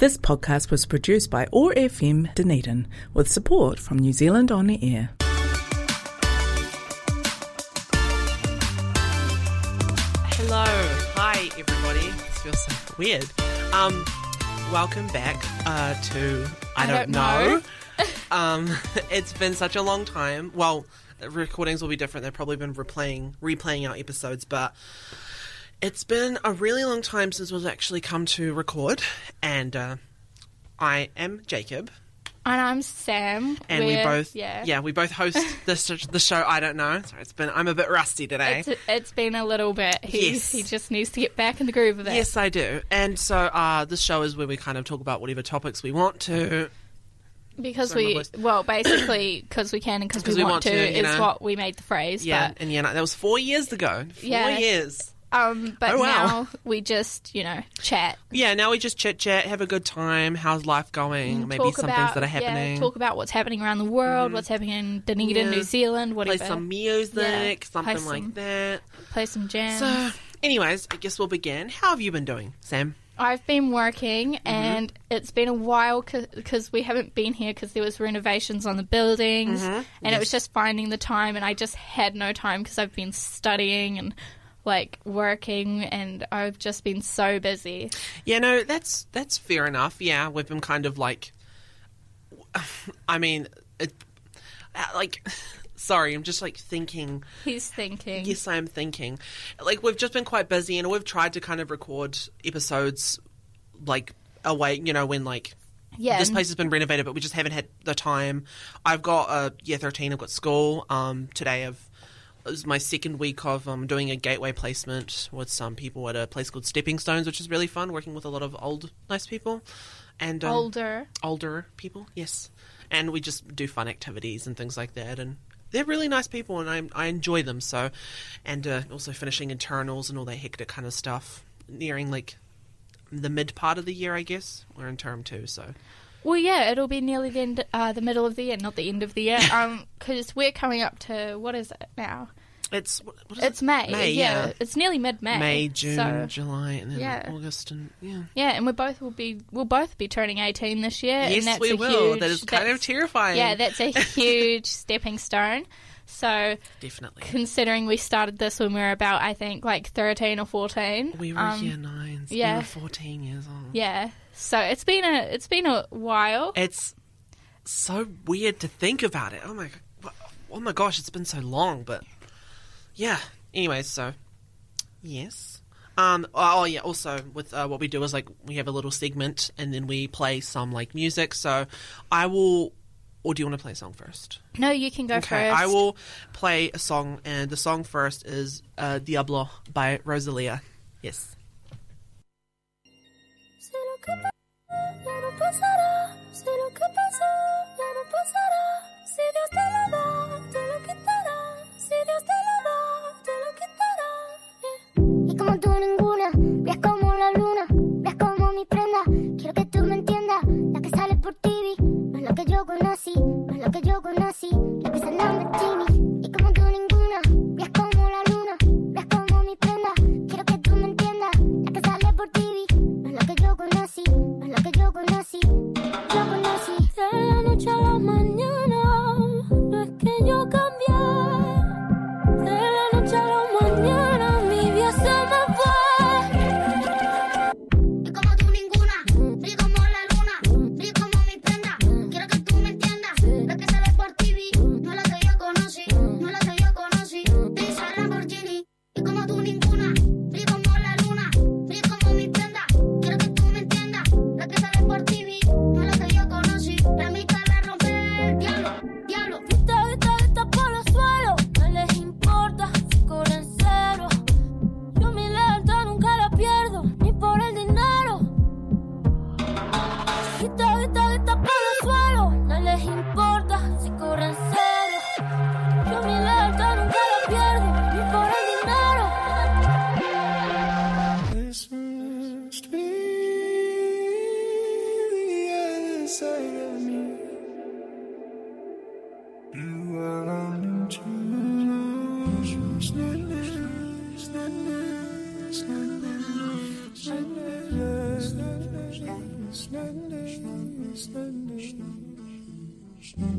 This podcast was produced by OAR FM Dunedin with support from New Zealand On the Air. Hello, hi everybody. This feels so weird. Um, welcome back uh, to I, I don't, don't know. know. um, it's been such a long time. Well, recordings will be different. They've probably been replaying, replaying our episodes, but it's been a really long time since we've actually come to record. And uh, I am Jacob, And I'm Sam. and we We're- both yeah. yeah we both host this the show. I don't know. Sorry, it's been I'm a bit rusty today. It's, it's been a little bit. He, Yes. he just needs to get back in the groove of it. Yes, I do. And so uh, this show is where we kind of talk about whatever topics we want to. Because Sorry, we, well, basically, because we can and because we, want, to, you is know. what we made the phrase. Yeah, and yeah, that was four years ago. Four Yeah. years. But, um, but Oh, wow. now we just, you know, chat. Yeah, now we just chit chat, have a good time. How's life going? Maybe Mm, talk some about, things that are happening. Mm-hmm. talk about what's happening around the world, what's happening in Dunedin, Yeah. New Zealand, Play whatever. some music, Yeah, something play like that. Play some jams. So, anyways, I guess we'll begin. How have you been doing, Sam? I've been working, Mm-hmm. and it's been a while because we haven't been here because there was renovations on the buildings, Mm-hmm. and it was just finding the time, and I just had no time because I've been studying and like working, and I've just been so busy. Yeah, no, that's that's fair enough. Yeah, we've been kind of like, I mean, it, uh, like, sorry, I'm just like thinking. He's thinking, Yes, I am thinking. Like we've just been quite busy, and we've tried to kind of record episodes like away. You know, when like yeah, this place has been renovated, but we just haven't had the time. I've got uh, year thirteen. I've got school. Um, today I've it was my second week of um, doing a gateway placement with some people at a place called Stepping Stones, which is really fun. Working with a lot of old, nice people, and um, older. older people. Yes, and we just do fun activities and things like that, and they're really nice people, and I I enjoy them. So, and uh, also finishing internals and all that hectic kind of stuff. Nearing like the mid part of the year, I guess. We're in term two, so Well, yeah, it'll be nearly the end, uh, the middle of the year, not the end of the year, um, because we're coming up to what is it now? it's what, what is It's it? May. May, yeah. yeah. it's nearly mid-May. May, June, So, July, and then yeah. August, and yeah. yeah, and we both will be we'll both be turning eighteen this year. yes, and that's we a will. Huge, that is kind of terrifying. Yeah, that's a huge stepping stone. So, definitely. considering we started this when we were about, I think, like thirteen or fourteen. We were um, year nines. yeah. We were fourteen years old. Yeah. So it's been a it's been a while. It's so weird to think about it. Oh my, oh my gosh, it's been so long. But yeah. Anyways, so yes. Um. Oh yeah. Also, with uh, what we do is like we have a little segment, and then we play some like music. So I will. Or do you want to play a song first? No, you can go Okay, first. I will play a song, and the song first is uh, Diablo by Rosalia. Yes. Que pasó, ya no pasará. Sé lo que pasó, ya no pasará. Si Dios te lo da, te lo quitará. Si Dios te lo da, te lo quitará. Y como tú ninguna, brillas como la luna, brillas como mi prenda. Quiero que tú me entiendas, la que sale por TV, no es la que yo conocí, no es la que yo conocí, la que sale en Jimmy. Me.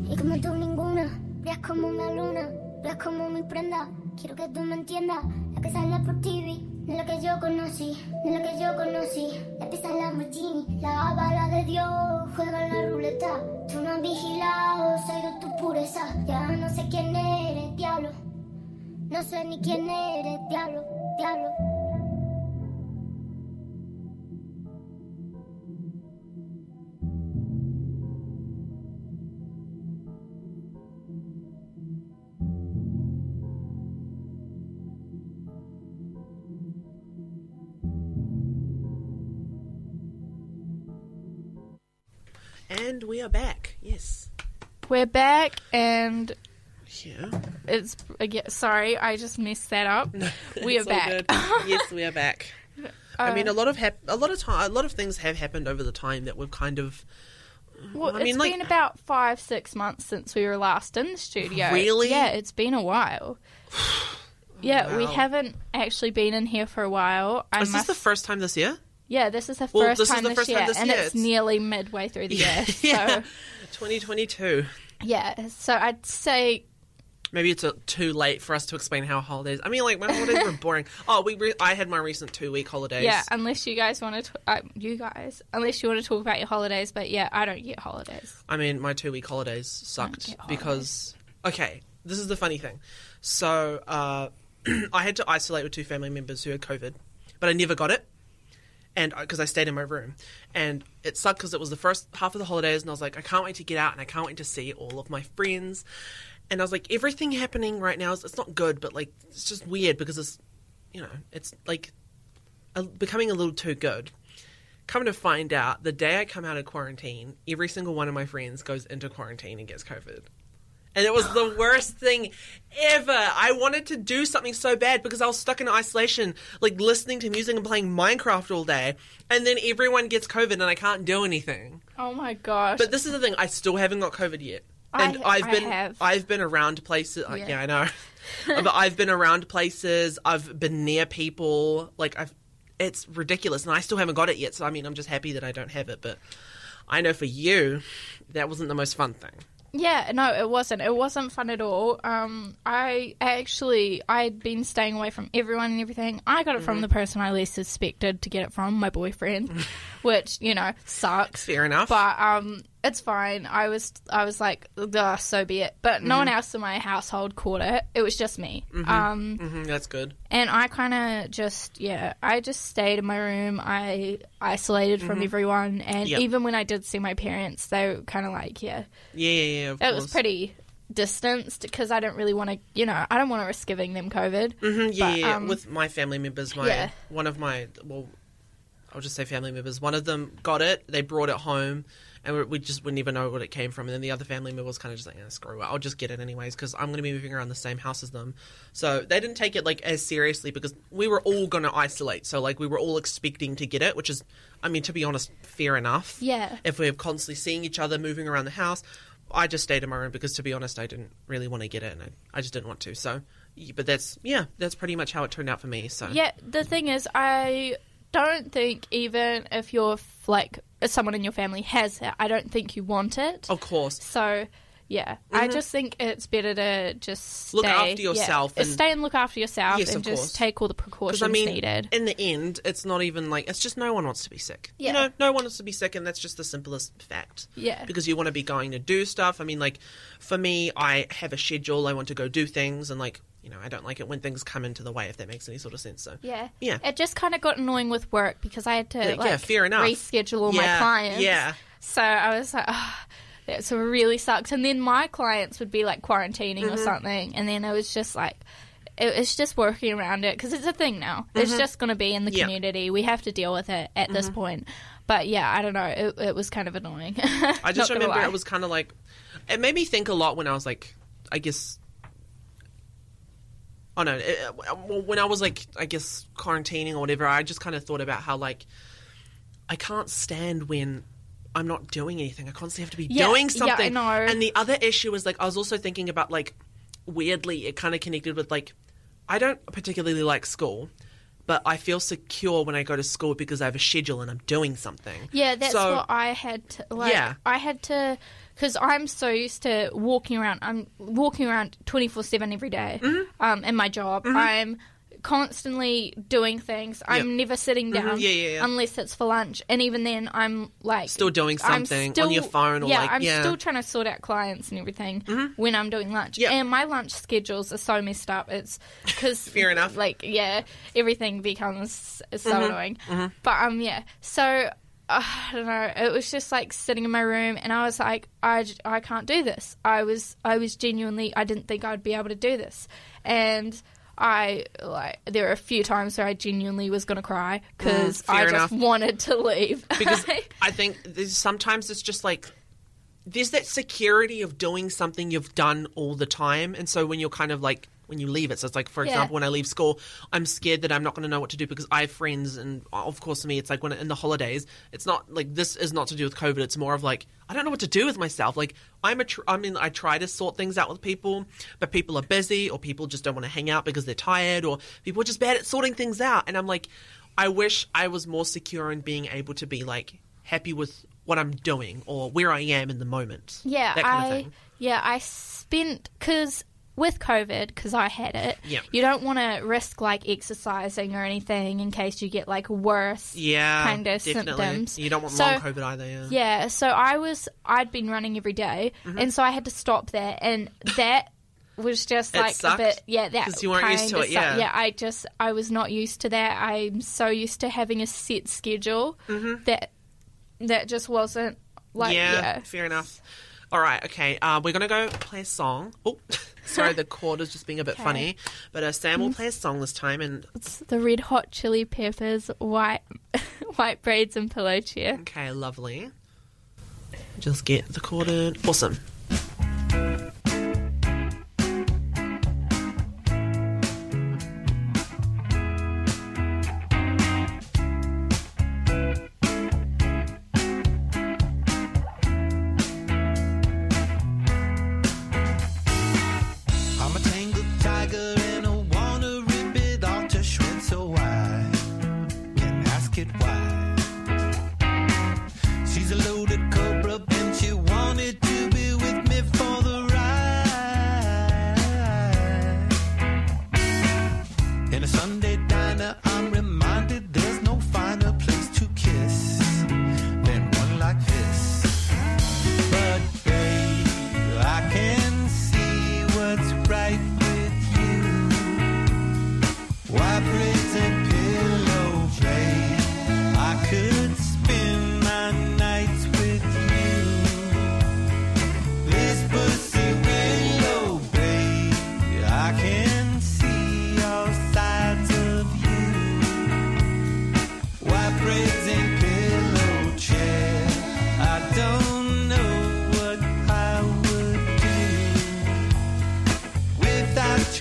Y como tú ninguna, brillas como una luna, brillas como mi prenda. Quiero que tú me entiendas, la que sale por TV, no la que yo conocí, no la que yo conocí. La pista es la martini, la bala de Dios, juega en la ruleta. Tú no has vigilado, soy de tu pureza. Ya no sé quién eres, diablo. No sé ni quién eres, diablo, diablo. And we are back. Yes. We're back, and Yeah. it's again. Sorry, I just messed that up. we are back. yes, we are back. I mean, a uh, lot of hap- a lot of time, a lot of things have happened over the time that we've kind of. Well, I mean, it's like- been about five, six months since we were last in the studio. Really? Yeah, it's been a while. Yeah, we haven't actually been in here for a while. I Is must. this the first time this year? Yeah, this is the Well, first this is time the this first year, time this and year. it's nearly midway through the year. yeah. So 2022. yeah, so I'd say Maybe it's uh too late for us to explain how holidays. I mean, like my holidays were boring. Oh, we re- I had my recent two week holidays. yeah. Unless you guys want to, uh, you guys, unless you want to talk about your holidays, but yeah, I don't get holidays. I mean, my two week holidays sucked holidays. because. Okay, this is the funny thing. So, uh, I had to isolate with two family members who had COVID, but I never got it. And uh, because I stayed in my room, and it sucked because it was the first half of the holidays, and I was like, I can't wait to get out, and I can't wait to see all of my friends. And I was like, everything happening right now is it's not good, but like it's just weird because it's, you know, it's like a, becoming a little too good. Come to find out, the day I come out of quarantine, every single one of my friends goes into quarantine and gets COVID. And it was the worst thing ever. I wanted to do something so bad because I was stuck in isolation, like listening to music and playing Minecraft all day. And then everyone gets COVID and I can't do anything. Oh my gosh! But this is the thing, I still haven't got COVID yet. And I, have been have. I've been around places uh, yeah, Yeah. I know. but I've been around places, I've been near people, like I've it's ridiculous and I still haven't got it yet. So I mean I'm just happy that I don't have it, but I know for you that wasn't the most fun thing. Yeah, no, it wasn't. It wasn't fun at all. Um, I actually, I'd been staying away from everyone and everything. I got it Mm-hmm. from the person I least expected to get it from, my boyfriend, which you know sucks. Fair enough. But um, it's fine. I was, I was like, so be it. But no one Mm-hmm. else in my household caught it. It was just me. Um, hmm that's good. and I kind of just, yeah, I just stayed in my room. I isolated from everyone, and Mm-hmm. Yep. even when I did see my parents, they were kind of like, yeah, Yeah, yeah, yeah. Of it was pretty distanced because I don't really want to, you know, I don't want to risk giving them COVID. Mhm, yeah, But, yeah, um, with my family members, my yeah. one of my well, I'll just say family members. One of them got it. They brought it home, and we, just would never know what it came from. And then the other family member was kind of just like, eh, "Screw it, I'll just get it anyways," because I'm going to be moving around the same house as them. So they didn't take it like as seriously because we were all going to isolate. So like we were all expecting to get it, which is, I mean, to be honest, fair enough. Yeah. If we're constantly seeing each other moving around the house. I just stayed in my room because, to be honest, I didn't really want to get it, and I, I just didn't want to. So, but that's yeah, that's pretty much how it turned out for me. So Yeah, the thing is, I don't think even if you're like someone in your family has it, I don't think you want it. of course, So, yeah, I just think it's better to just stay, Mm-hmm. Look after yeah, yourself and- stay and look after yourself, Yes, and just course. take all the precautions I mean, needed. in the end, it's not even like it's just no one wants to be sick. Yeah. You know, no one wants to be sick, and that's just the simplest fact. Yeah. because you want to be going to do stuff. I mean, like for me, I have a schedule. I want to go do things, and like you know, I don't like it when things come into the way. If that makes any sort of sense. So Yeah. Yeah. It just kind of got annoying with work because I had to Yeah, like yeah, fair enough. reschedule all my clients. yeah. So I was like, oh, that so it really sucks. And then my clients would be like quarantining Mm-hmm. or something, and then it was just like. It, it's just working around it because it's a thing now. It's just going to be in the Mm-hmm. Yeah. community. We have to deal with it at this point. But yeah, I don't know. It, it was kind of annoying. I just remember it was kind of like it made me think a lot when I was like, I guess. Oh no! It, uh, well, when I was like, I guess quarantining or whatever, I just kind of thought about how like I can't stand when I'm not doing anything. I constantly have to be Yeah, doing yeah, I something. know. And the other issue is like I was also thinking about like weirdly, it kind of connected with like I don't particularly like school, but I feel secure when I go to school because I have a schedule and I'm doing something. Yeah, that's So- what I had to like. Yeah. I had to because I'm so used to walking around. I'm walking around twenty four seven every day, Mm-hmm. Um, in my job. I'm constantly doing things. I'm Yep. never sitting down Mm-hmm. Yeah, yeah, yeah. unless it's for lunch. And even then, I'm like Still doing something on still- your phone or, yeah, like- I'm yeah. Mm-hmm. still trying to sort out clients and everything when I'm doing lunch. Yep. And my lunch schedules are so messed up. It's because Fair enough. Like yeah, everything becomes so Mm-hmm. annoying. But um, yeah. So I don't know. It was just like sitting in my room, and I was like, I, I can't do this. I was I was genuinely I didn't think I'd be able to do this, and. I like there were a few times where I genuinely was gonna cry because Mm, I enough. just wanted to leave. because I think sometimes it's just like there's that security of doing something you've done all the time, and so when you're kind of like when you leave it, so it's like for Yeah. example, when I leave school, I'm scared that I'm not going to know what to do because I have friends, and of course, to me, it's like when in the holidays, it's not like this is not to do with COVID. It's more of like I don't know what to do with myself. Like I'm a, tr- I mean, I try to sort things out with people, but people are busy, or people just don't want to hang out because they're tired, or people are just bad at sorting things out, and I'm like, I wish I was more secure in being able to be like happy with what I'm doing or where I am in the moment. Yeah, I yeah I spent because with COVID because I had it. Yeah. you don't want to risk like exercising or anything in case you get like worse. Yeah, kind of symptoms. You don't want So- long COVID either. Yeah. Yeah, so I was I'd been running every day, Mm-hmm. and so I had to stop that, and that was just like a bit yeah that 'Cause you weren't used to it, yeah. sucked. yeah I just I was not used to that. I'm so used to having a set schedule that that just wasn't like Mm-hmm. yeah, yeah. fair enough. All right, okay. Uh, we're gonna go play a song. Oh, sorry, the cord is just being a bit Okay. funny. But uh, Sam will play a song this time, and It's the Red Hot Chili Peppers white white braids and pillow chair. okay, lovely. Just get the cord in. Awesome.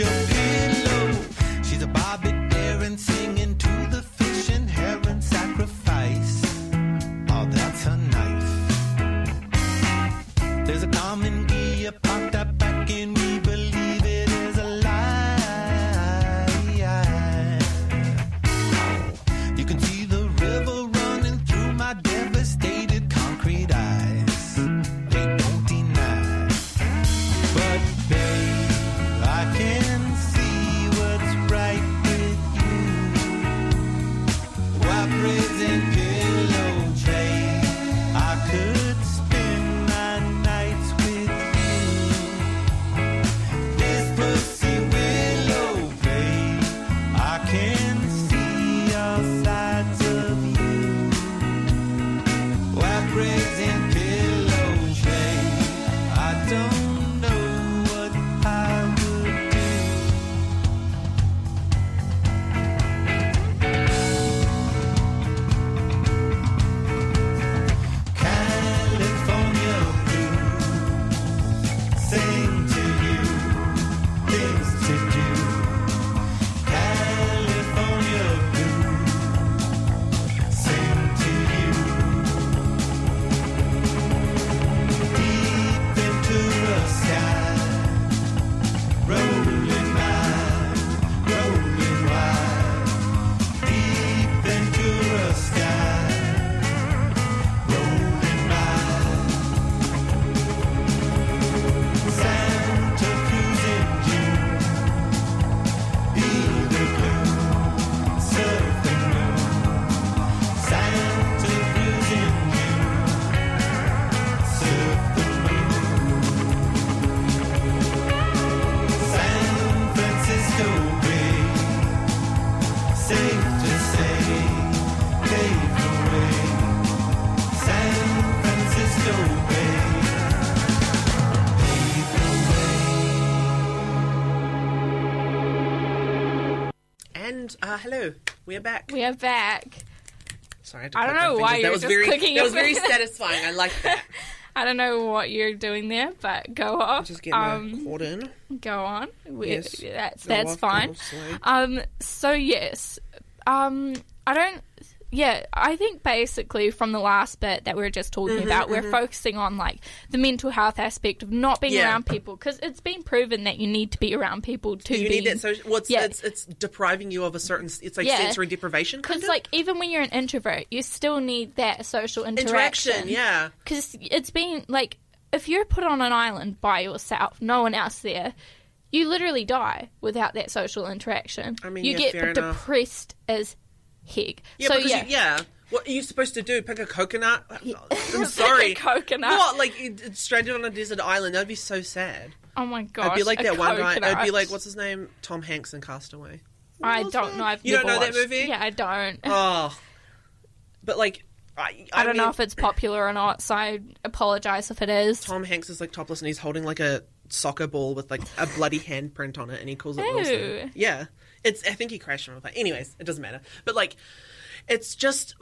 Your hello, we're back. We are back. Sorry, I, I don't know why you're just very clicking that was very satisfying. I like that. I don't know what you're doing there, but go off. Just get my um, cord in. go on. We, Yes. That's Go that's off, fine. Um. So yes. Um. I don't. Yeah, I think basically from the last bit that we were just talking Mm-hmm, about, we're focusing on like the mental health aspect of not being Yeah. around people because it's been proven that you need to be around people to You be. need that social. It's, Yeah. it's it's depriving you of a certain. It's like Yeah. sensory deprivation. Because like even when you're an introvert, you still need that social interaction. interaction. Yeah. because it's been like if you're put on an island by yourself, no one else there, you literally die without that social interaction. I mean, you yeah, get fair enough. depressed as heck. Yeah, so because yeah, You, yeah. What are you supposed to do? Pick a coconut? I'm sorry. coconut. What? Like stranded on a desert island? That'd be so sad. Oh my god, I'd be like that one guy. I'd be like, what's his name? Tom Hanks in Castaway. I don't know. I've You don't never know that movie? Yeah, I don't. Oh. But like, I, I don't know if it's popular or not, so I apologize if it is. Tom Hanks is like topless and he's holding like a soccer ball with like a bloody handprint on it, and he calls it Ew. Wilson. Yeah, it's. I think he crashed from a plane. Anyways, it doesn't matter. But like, it's just.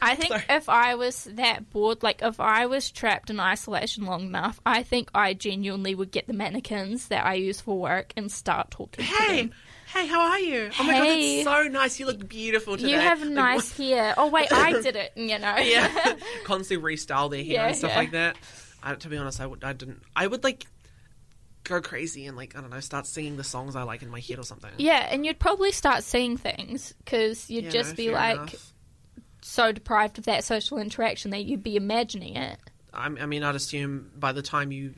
I think Sorry. if I was that bored, like if I was trapped in isolation long enough, I think I genuinely would get the mannequins that I use for work and start talking to Hey, them. hey, how are you? Oh my god, Hey. that's so nice. You look beautiful today. You have Like, nice hair. Oh wait, I did it. You know. yeah, constantly restyle their hair Yeah, and stuff yeah. like that. I, to be honest, I would, I didn't, I would like go crazy and like I don't know, start singing the songs I like in my head or something. Yeah, and you'd probably start seeing things because you'd Yeah, just no, be like enough. so deprived of that social interaction that you'd be imagining it. I mean, I'd assume by the time you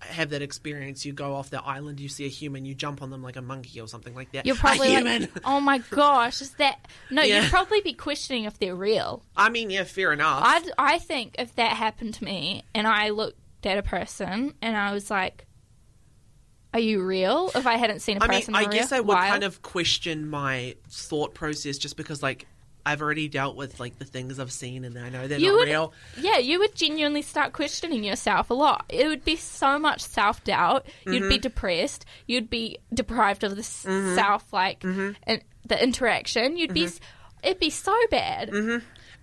have that experience, you go off the island, you see a human, you jump on them like a monkey or something like that. You're probably a like, human. oh my gosh, is that? No, Yeah. you'd probably be questioning if they're real. I mean, yeah, fair enough. I I think if that happened to me and I looked at a person and I was like, "Are you real?" If I hadn't seen a I mean, person, I guess I would while. kind of question my thought process just because, like, I've already dealt with like the things I've seen, and I know they're You not would, real. yeah, you would genuinely start questioning yourself a lot. It would be so much self doubt. You'd Mm-hmm. be depressed. You'd be deprived of the s self, like, Mm-hmm. and the interaction. You'd be, it'd be so bad.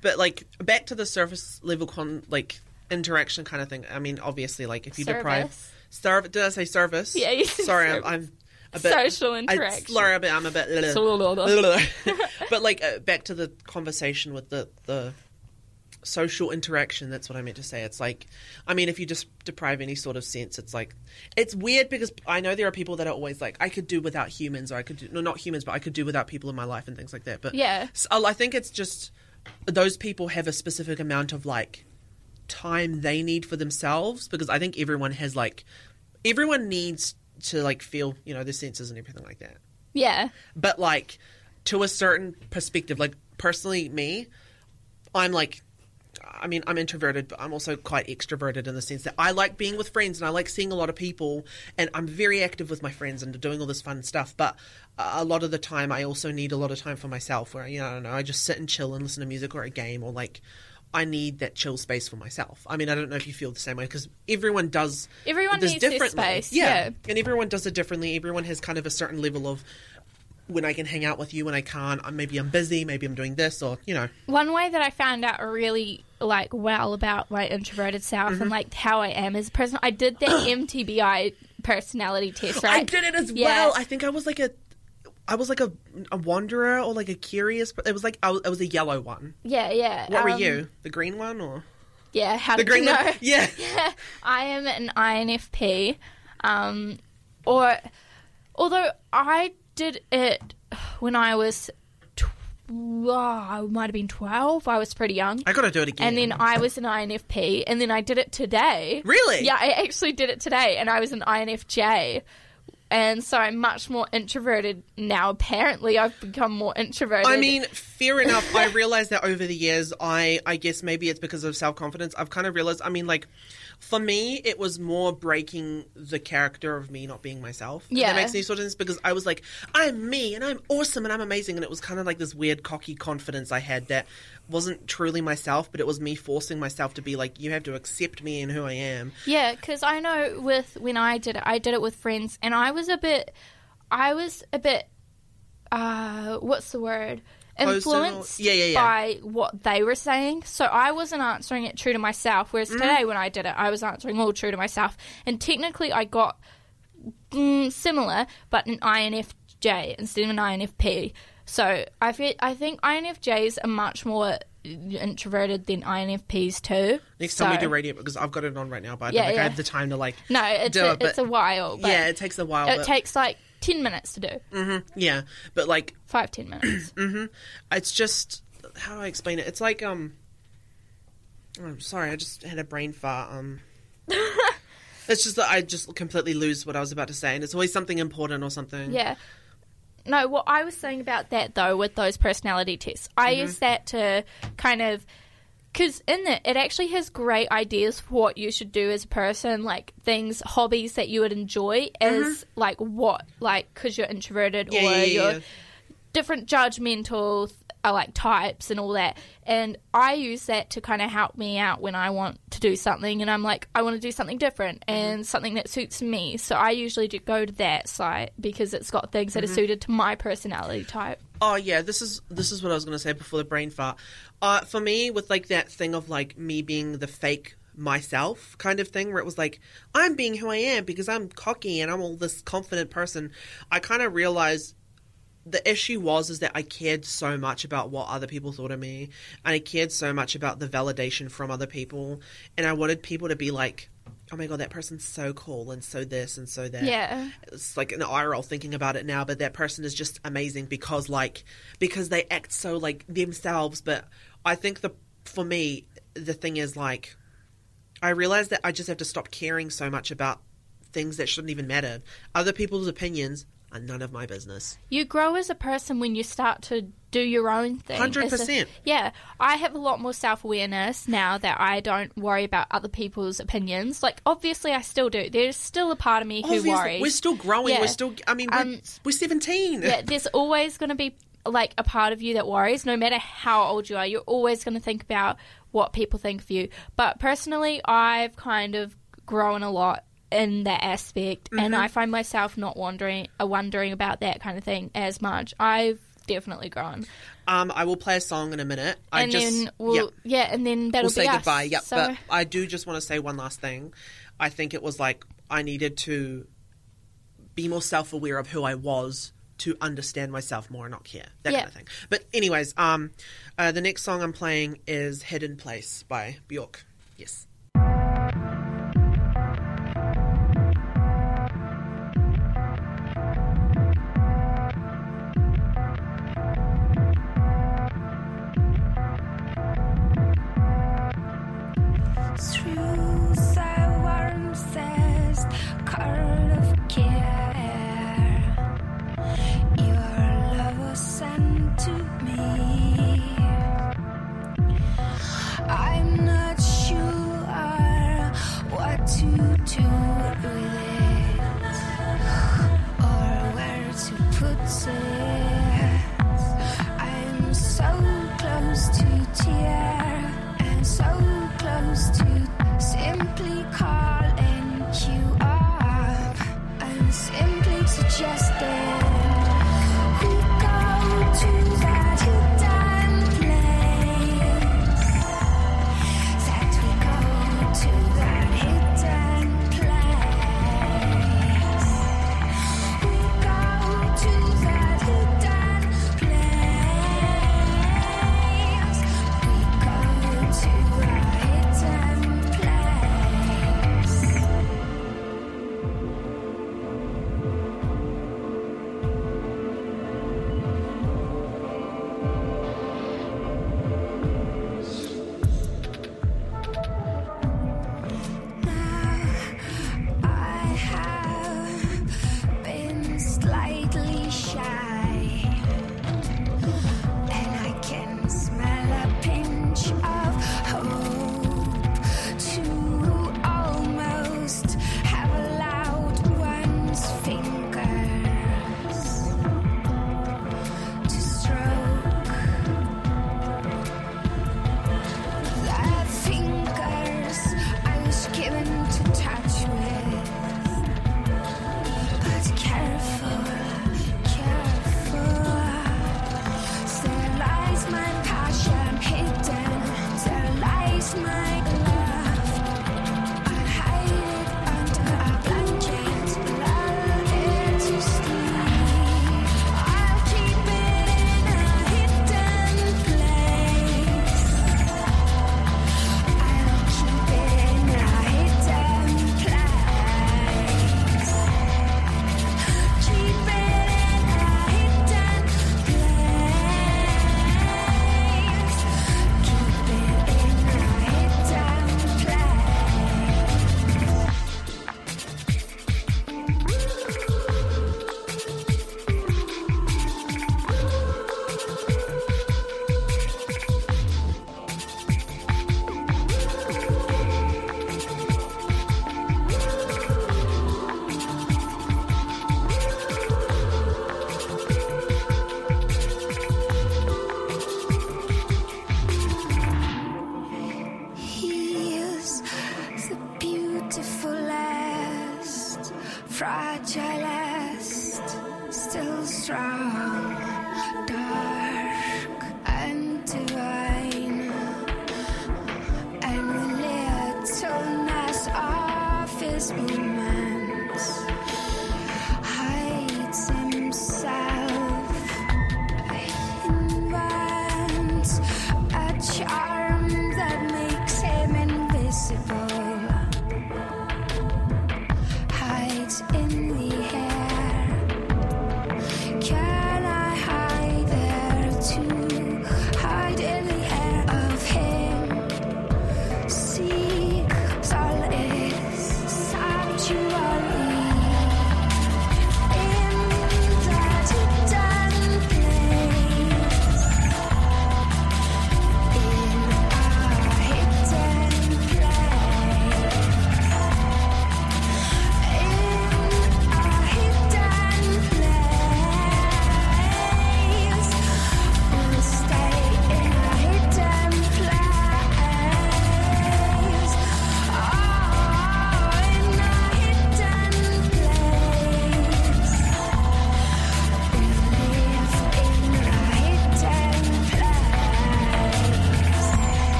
But like back to the surface level con like interaction kind of thing. I mean, obviously, like if you deprive Service. did I say service? Yeah, you Sorry, I'm. I'm a bit Social I, interaction. sorry, a bit, I'm a bit. But like uh, back to the conversation with the the social interaction that's what i meant to say it's like i mean if you just deprive any sort of sense it's like it's weird because i know there are people that are always like i could do without humans or i could do no not humans but i could do without people in my life and things like that but Yeah. so i think it's just those people have a specific amount of like time they need for themselves because i think everyone has like everyone needs to like feel you know their senses and everything like that. Yeah, but like to a certain perspective like personally me i'm like i mean i'm introverted but i'm also quite extroverted in the sense that i like being with friends and i like seeing a lot of people and i'm very active with my friends and doing all this fun stuff. But a lot of the time i also need a lot of time for myself where you know i don't know i just sit and chill and listen to music or a game or like I need that chill space for myself. I mean, I don't know if you feel the same way because everyone does. Everyone does needs differently. space, Yeah. yeah. and everyone does it differently. Everyone has kind of a certain level of when I can hang out with you, when I can't. Maybe I'm busy. Maybe I'm doing this, or you know. One way that I found out really like well about my introverted self Mm-hmm. and like how I am as a person, I did that MTBI personality test. Right? I did it as Yeah. well. I think I was like a, I was like a, a wanderer or like a curious. It was like I was, I was a yellow one. Yeah, yeah. What were um, you? The green one or Yeah, how the did green you know? one? Yeah. I am an INFP, um, or although I did it when I was, tw- oh, I might have been twelve. I was pretty young, I got to do it again. and then I was an INFP, and then I did it today. Really? Yeah, I actually did it today, and I was an INFJ. And so I'm much more introverted now. Apparently, I've become more introverted. I mean, fair enough. I realized that over the years, I I guess maybe it's because of self confidence. I've kind of realized. I mean, like for me, it was more breaking the character of me not being myself. Yeah. that makes any sort of sense because I was like, I'm me and I'm awesome and I'm amazing, and it was kind of like this weird cocky confidence I had that wasn't truly myself, but it was me forcing myself to be like, you have to accept me and who I am. Yeah, because I know with when I did it, I did it with friends, and I was a bit, I was a bit, uh, what's the word? Closed in or- Influenced Yeah, yeah, yeah. by what they were saying. So I wasn't answering it true to myself. Whereas Mm. today, when I did it, I was answering all true to myself. And technically, I got mm, similar, but an INFJ instead of an INFP. So I feel, I think INFJs are much more introverted than INFPs too. Next time we do radio because I've got it on right now, but I Yeah, don't think I have the time to like. No, it's do a, it, it's a while. Yeah, it takes a while. it but, takes like ten minutes to do. yeah, but like Five ten minutes. it's just how do I explain it? It's like um. I'm sorry, I just had a brain fart. Um. it's just that I just completely lose what I was about to say, and it's always something important or something. Yeah. No, what I was saying about that though, with those personality tests, I use that to kind of. Because in it, it actually has great ideas for what you should do as a person, like things, hobbies that you would enjoy, as mm-hmm. like what, like, because you're introverted Yeah, or yeah, you're yeah. different judgmental uh, like types and all that. And i use that to kind of help me out when i want to do something and i'm like i want to do something different mm-hmm. and something that suits me. So i usually do go to that site because it's got things that are mm-hmm. suited to my personality type Oh yeah, this is this is what I was gonna say before the brain fart. Uh, for me, with like that thing of like me being the fake myself kind of thing, where it was like I'm being who I am because I'm cocky and I'm all this confident person. I kind of realized the issue was is that I cared so much about what other people thought of me, and I cared so much about the validation from other people, and I wanted people to be like, "Oh my god, that person's so cool and so this and so that." yeah it's like an eye roll thinking about it now, but that person is just amazing because like because they act so like themselves. But I think the for me the thing is like I realize that I just have to stop caring so much about things that shouldn't even matter. Other people's opinions are none of my business. you grow as a person when you start to do your own thing. Hundred It's a- percent. Yeah, I have a lot more self awareness now that I don't worry about other people's opinions. Like, obviously, I still do. There's still a part of me who worries. we're still growing. Yeah. We're still. I mean, we're, Um, we're seventeen. yeah, there's always going to be like a part of you that worries, no matter how old you are. You're always going to think about what people think of you. But personally, I've kind of grown a lot in that aspect, and Mm-hmm. I find myself not wondering, uh, wondering about that kind of thing as much. I've definitely grown, Um, I will play a song in a minute. I and just then we'll yeah. yeah, and then that'll we'll say us. goodbye. Yep. So, But I do just want to say one last thing. I think it was like I needed to be more self aware of who I was to understand myself more and not care. That Yeah. kind of thing. But anyways, um uh, the next song I'm playing is Hidden Place by Bjork. Yes.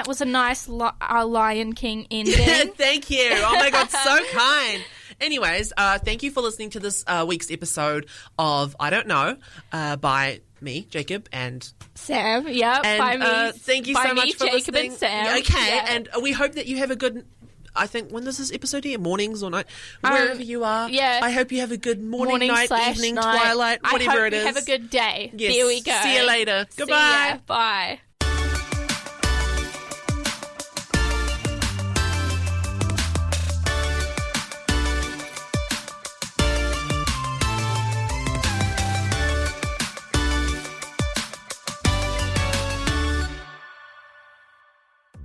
That was a nice li- uh, Lion King ending. thank you. Oh my god, so kind. Anyways, uh, thank you for listening to this uh, week's episode of I Don't Know uh, by me, Jacob, and Sam, yeah, and by me. uh, thank you by so me, much for Jacob listening. and Sam. Okay, Yeah. and we hope that you have a good. I think when does this episode here? Mornings or night, Um, wherever you are. yeah. I hope you have a good morning, morning night, evening, night. twilight, whatever I hope it is. You have a good day. Yes. There we go. See you later. Goodbye. Bye.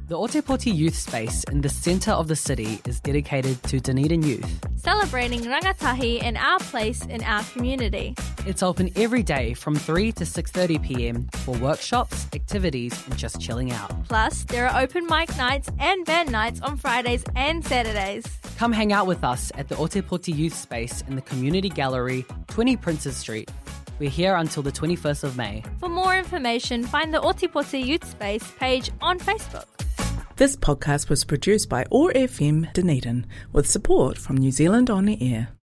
The Otepoti Youth Space in the centre of the city is dedicated to Dunedin youth. Celebrating rangatahi in our place in our community. It's open every day from 3 to 6:30 p.m. for workshops, activities, and just chilling out. Plus, there are open mic nights and band nights on Fridays and Saturdays. Come hang out with us at the Otepoti Youth Space in the Community Gallery, 20 Princes Street. We're here until the 21st of May. For more information, find the Ōtepoti Youth Space page on Facebook. This podcast was produced by OAR FM Dunedin with support from New Zealand On Air.